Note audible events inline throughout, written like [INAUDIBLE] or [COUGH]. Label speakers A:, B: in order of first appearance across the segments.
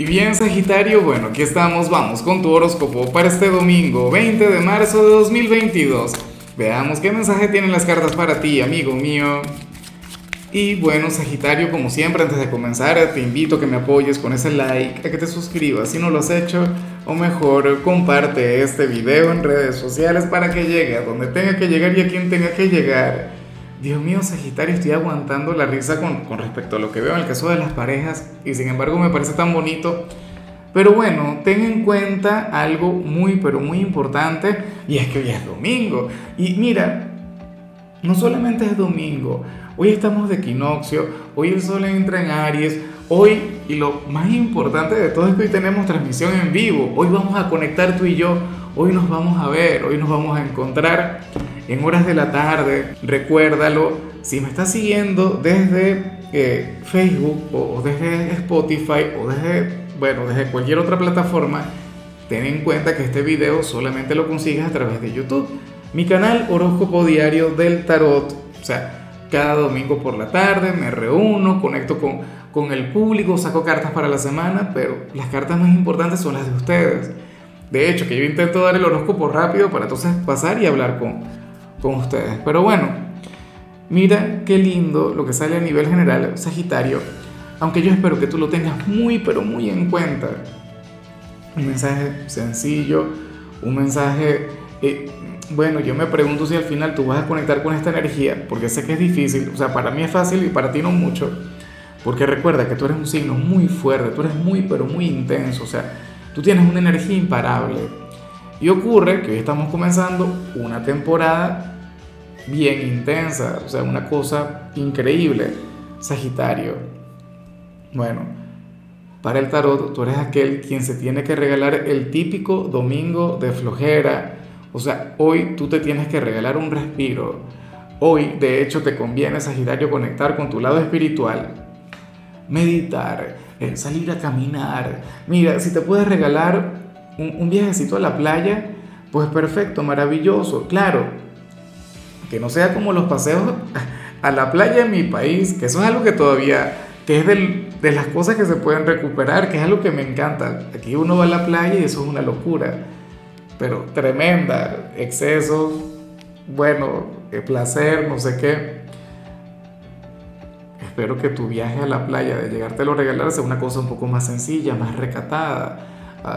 A: Y bien, Sagitario, bueno, aquí estamos, vamos con tu horóscopo para este domingo, 20 de marzo de 2022. Veamos qué mensaje tienen las cartas para ti, amigo mío. Y bueno, Sagitario, como siempre, antes de comenzar, te invito a que me apoyes con ese like, a que te suscribas si no lo has hecho, o mejor, comparte este video en redes sociales para que llegue a donde tenga que llegar y a quien tenga que llegar. Dios mío, Sagitario, estoy aguantando la risa con, con, respecto a lo que veo en el caso de las parejas y sin embargo me parece tan bonito. Pero bueno, ten en cuenta algo muy, pero muy importante y es que hoy es domingo. Y mira, no solamente es domingo, hoy estamos de equinoccio, hoy el sol entra en Aries, hoy, y lo más importante de todo es que hoy tenemos transmisión en vivo, hoy vamos a conectar tú y yo, hoy nos vamos a ver, hoy nos vamos a encontrar en horas de la tarde. Recuérdalo, si me estás siguiendo desde eh, Facebook o, desde Spotify o desde, bueno, desde cualquier otra plataforma, ten en cuenta que este video solamente lo consigues a través de YouTube. Mi canal Horóscopo Diario del Tarot, o sea, cada domingo por la tarde me reúno, conecto con, con el público, saco cartas para la semana, pero las cartas más importantes son las de ustedes. De hecho, que yo intento dar el horóscopo rápido para entonces pasar y hablar con, con ustedes. Pero bueno, mira qué lindo lo que sale a nivel general, Sagitario, aunque yo espero que tú lo tengas muy, pero muy en cuenta. Un mensaje sencillo, un mensaje... Eh, bueno, yo me pregunto si al final tú vas a conectar con esta energía, porque sé que es difícil, o sea, para mí es fácil y para ti no mucho, porque recuerda que tú eres un signo muy fuerte, tú eres muy, pero muy intenso, o sea, tú tienes una energía imparable. Y ocurre que hoy estamos comenzando una temporada bien intensa, o sea, una cosa increíble, Sagitario. Bueno, para el tarot tú eres aquel quien se tiene que regalar el típico domingo de flojera. O sea, hoy tú te tienes que regalar un respiro. Hoy, de hecho, te conviene, Sagitario, conectar con tu lado espiritual. Meditar, eh, salir a caminar. Mira, si te puedes regalar un, un viajecito a la playa, pues perfecto, maravilloso. Claro, que no sea como los paseos a la playa en mi país, que eso es algo que todavía, que es de las cosas que se pueden recuperar, que es algo que me encanta. Aquí uno va a la playa y eso es una locura, pero tremenda, excesos, bueno, eh, placer, no sé qué. Espero que tu viaje a la playa de llegártelo a regalar sea una cosa un poco más sencilla, más recatada,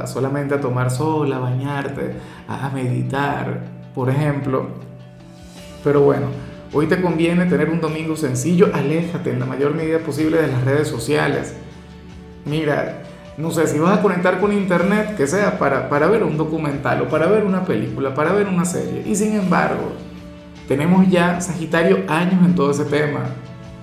A: solamente a tomar sol, a bañarte, a meditar, por ejemplo pero bueno, hoy te conviene tener un domingo sencillo, aléjate en la mayor medida posible de las redes sociales. Mira, no sé, si vas a conectar con internet, que sea para, para ver un documental o para ver una película, para ver una serie. Y sin embargo, tenemos ya, Sagitario, años en todo ese tema.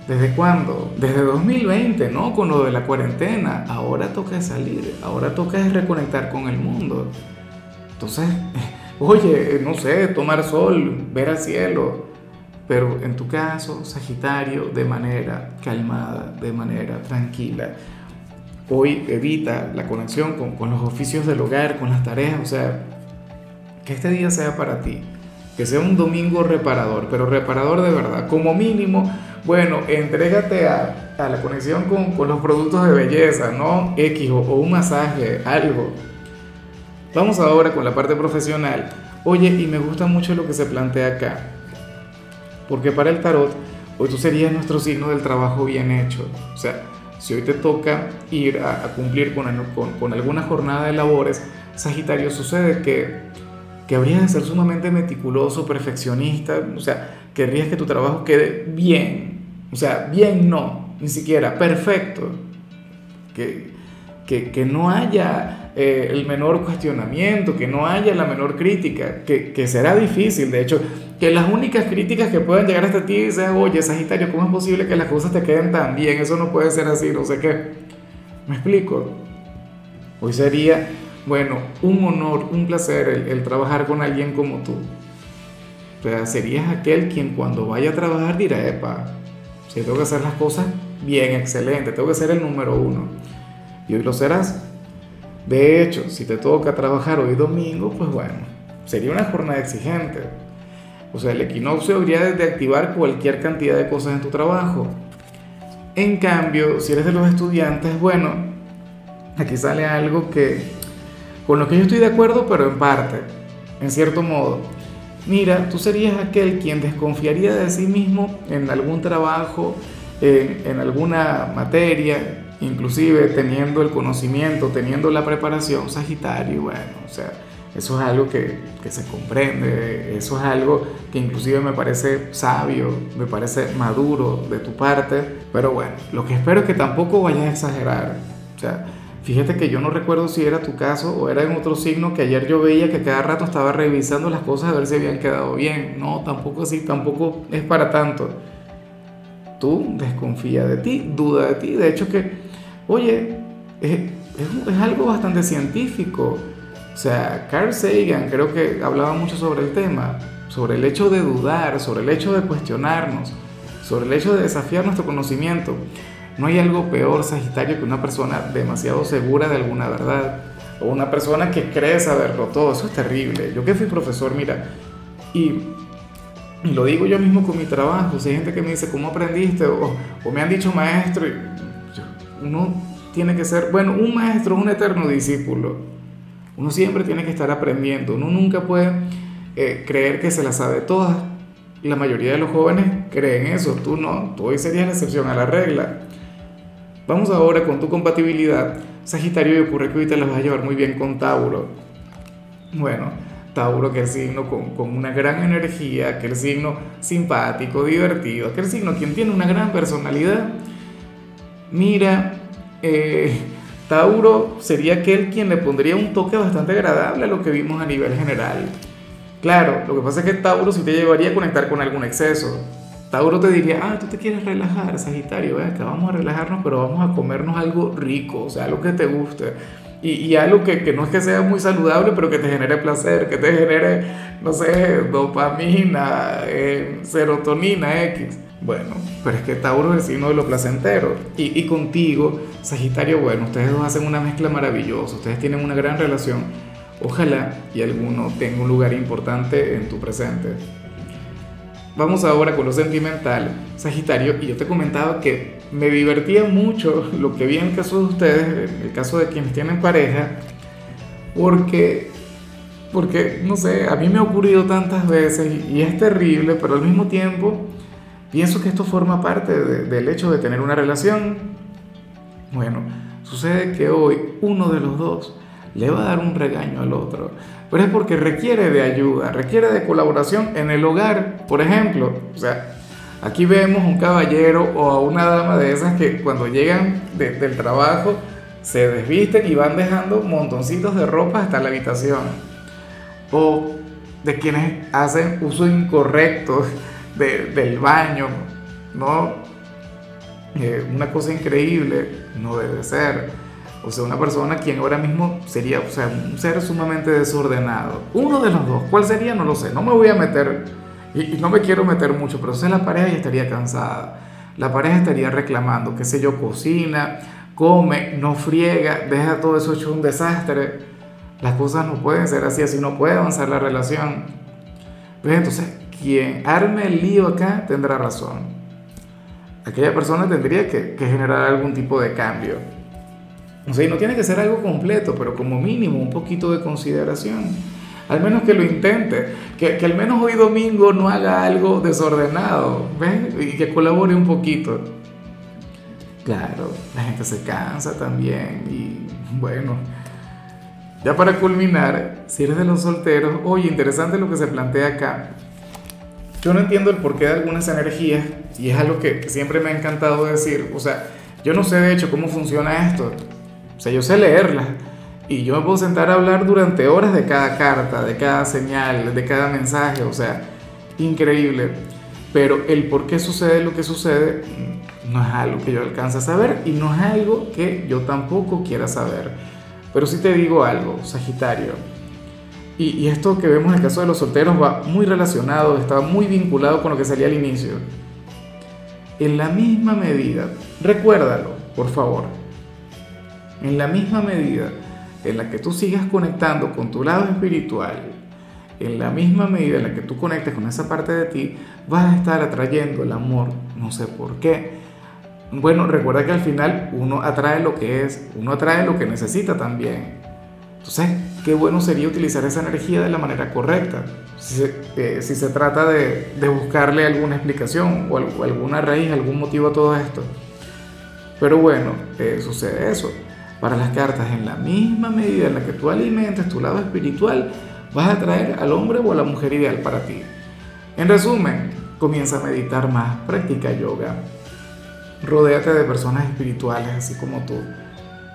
A: ¿Desde cuándo? Desde 2020, ¿no? Con lo de la cuarentena. Ahora toca salir, ahora toca reconectar con el mundo. Entonces, [LAUGHS] Oye, no sé, tomar sol, ver al cielo. Pero en tu caso, Sagitario, de manera calmada, de manera tranquila. Hoy evita la conexión con, con los oficios del hogar, con las tareas. O sea, que este día sea para ti. Que sea un domingo reparador, pero reparador de verdad. Como mínimo, bueno, entrégate a, a la conexión con, con, los productos de belleza, ¿no? X o, un masaje, algo Vamos ahora con la parte profesional. Oye, y me gusta mucho lo que se plantea acá. Porque para el tarot, hoy tú serías nuestro signo del trabajo bien hecho. O sea, si hoy te toca ir a, cumplir con, con, con, alguna jornada de labores, Sagitario, sucede que, que habrías de ser sumamente meticuloso, perfeccionista. O sea, querrías que tu trabajo quede bien. O sea, bien no, ni siquiera, perfecto. Que, que, que no haya eh, el menor cuestionamiento, que no haya la menor crítica, que, que, será difícil, de hecho, que las únicas críticas que puedan llegar hasta ti sean, oye, Sagitario, ¿cómo es posible que las cosas te queden tan bien? Eso no puede ser así, no sé qué. ¿Me explico? Hoy sería, bueno, un honor, un placer el, el trabajar con alguien como tú. O sea, serías aquel quien cuando vaya a trabajar dirá, epa, si tengo que hacer las cosas bien, excelente, tengo que ser el número uno. Y hoy lo serás. De hecho, si te toca trabajar hoy domingo, pues bueno, sería una jornada exigente. O sea, el equinoccio habría de activar cualquier cantidad de cosas en tu trabajo. En cambio, si eres de los estudiantes, bueno, aquí sale algo que con lo que yo estoy de acuerdo, pero en parte, en cierto modo. Mira, tú serías aquel quien desconfiaría de sí mismo en algún trabajo, en, en alguna materia, inclusive teniendo el conocimiento, teniendo la preparación, Sagitario, bueno, o sea, eso es algo que, que, se comprende, eso es algo que inclusive me parece sabio, me parece maduro de tu parte, pero bueno, lo que espero es que tampoco vayas a exagerar, o sea, fíjate que yo no recuerdo si era tu caso o era en otro signo que ayer yo veía que cada rato estaba revisando las cosas a ver si habían quedado bien, no, tampoco así, tampoco es para tanto. Tú desconfía de ti, duda de ti, de hecho que Oye, es, algo bastante científico. O sea, Carl Sagan creo que hablaba mucho sobre el tema, sobre el hecho de dudar, sobre el hecho de cuestionarnos, sobre el hecho de desafiar nuestro conocimiento. No hay algo peor, Sagitario, que una persona demasiado segura de alguna verdad o una persona que cree saberlo todo. Eso es terrible. Yo que fui profesor, mira, y, lo digo yo mismo con mi trabajo. Si hay gente que me dice, ¿cómo aprendiste? O, me han dicho maestro, y uno tiene que ser, bueno, un maestro es un eterno discípulo. Uno siempre tiene que estar aprendiendo. Uno nunca puede eh, creer que se la sabe todas. La mayoría de los jóvenes creen eso. Tú no. Tú hoy serías la excepción a la regla. Vamos ahora con tu compatibilidad. Sagitario, y ocurre que hoy te la vas a llevar muy bien con Tauro. Bueno, Tauro, que es el signo con, una gran energía, que el signo simpático, divertido, que el signo quien tiene una gran personalidad mira, eh, Tauro sería aquel quien le pondría un toque bastante agradable a lo que vimos a nivel general. Claro, lo que pasa es que Tauro sí te llevaría a conectar con algún exceso. Tauro te diría, ah, tú te quieres relajar, Sagitario, ve acá vamos a relajarnos, pero vamos a comernos algo rico, o sea, algo que te guste. Y, algo que, que, no es que sea muy saludable, pero que te genere placer, que te genere, no sé, dopamina, eh, serotonina X. Bueno, pero es que Tauro es el signo de lo placentero. Y, y contigo, Sagitario, bueno, ustedes dos hacen una mezcla maravillosa, ustedes tienen una gran relación. Ojalá y alguno tenga un lugar importante en tu presente. Vamos ahora con lo sentimental, Sagitario, y yo te comentaba que me divertía mucho lo que vi en el caso de ustedes, en el caso de quienes tienen pareja, porque, porque, no sé, a mí me ha ocurrido tantas veces y es terrible, pero al mismo tiempo Pienso que esto forma parte del hecho de tener una relación. Bueno, sucede que hoy uno de los dos le va a dar un regaño al otro, pero es porque requiere de ayuda, requiere de colaboración en el hogar, por ejemplo. O sea, aquí vemos un caballero o a una dama de esas que cuando llegan del trabajo se desvisten y van dejando montoncitos de ropa hasta la habitación. O de quienes hacen uso incorrecto del baño, ¿no? Eh, una cosa increíble no debe ser. O sea, una persona quien ahora mismo sería, o sea, un ser sumamente desordenado. Uno de los dos, ¿cuál sería? No lo sé. No me voy a meter, y, no me quiero meter mucho, pero sé la pareja ya estaría cansada. La pareja estaría reclamando, qué sé yo, cocina, come, no friega, deja todo eso hecho un desastre. Las cosas no pueden ser así, así no puede avanzar la relación. Pues entonces, quien arme el lío acá tendrá razón. Aquella persona tendría que, generar algún tipo de cambio. O sea, y no tiene que ser algo completo, pero como mínimo un poquito de consideración. Al menos que lo intente, que, que al menos hoy domingo no haga algo desordenado, ¿ves? Y que colabore un poquito. Claro, la gente se cansa también y bueno, ya para culminar, si eres de los solteros, oye, interesante lo que se plantea acá. Yo no entiendo el porqué de algunas energías y es algo que, siempre me ha encantado decir. O sea, yo no sé de hecho cómo funciona esto. O sea, yo sé leerlas y yo me puedo sentar a hablar durante horas de cada carta, de cada señal, de cada mensaje. O sea, increíble. Pero el por qué sucede lo que sucede no es algo que yo alcance a saber y no es algo que yo tampoco quiera saber. Pero sí te digo algo, Sagitario y, esto que vemos en el caso de los solteros va muy relacionado, está muy vinculado con lo que salía al inicio. En la misma medida, recuérdalo, por favor, en la misma medida en la que tú sigas conectando con tu lado espiritual, en la misma medida en la que tú conectes con esa parte de ti, vas a estar atrayendo el amor, no sé por qué. bueno, recuerda que al final uno atrae lo que es, uno atrae lo que necesita también. Entonces, qué bueno sería utilizar esa energía de la manera correcta. Si se, eh, si se trata de, de, buscarle alguna explicación o, alguna raíz, algún motivo a todo esto. Pero bueno, eh, sucede eso. Para las cartas, en la misma medida en la que tú alimentes tu lado espiritual, vas a atraer al hombre o a la mujer ideal para ti. En resumen, comienza a meditar más, practica yoga, rodéate de personas espirituales así como tú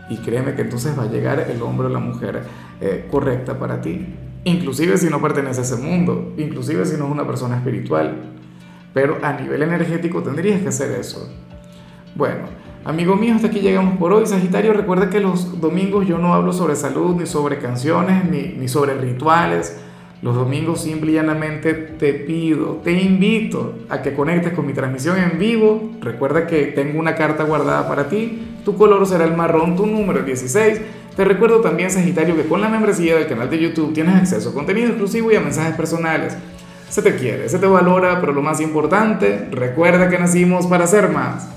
A: y créeme que entonces va a llegar el hombre o la mujer eh, correcta para ti, inclusive si no pertenece a ese mundo, inclusive si no es una persona espiritual, pero a nivel energético tendrías que hacer eso. Bueno, amigo mío, hasta aquí llegamos por hoy. Sagitario, recuerda que los domingos yo no hablo sobre salud, ni sobre canciones, ni, ni sobre rituales los domingos simple y llanamente te pido, te invito a que conectes con mi transmisión en vivo. Recuerda que tengo una carta guardada para ti. Tu color será el marrón, tu número 16. Te recuerdo también, Sagitario, que con la membresía del canal de YouTube tienes acceso a contenido exclusivo y a mensajes personales. Se te quiere, se te valora, pero lo más importante, recuerda que nacimos para ser más.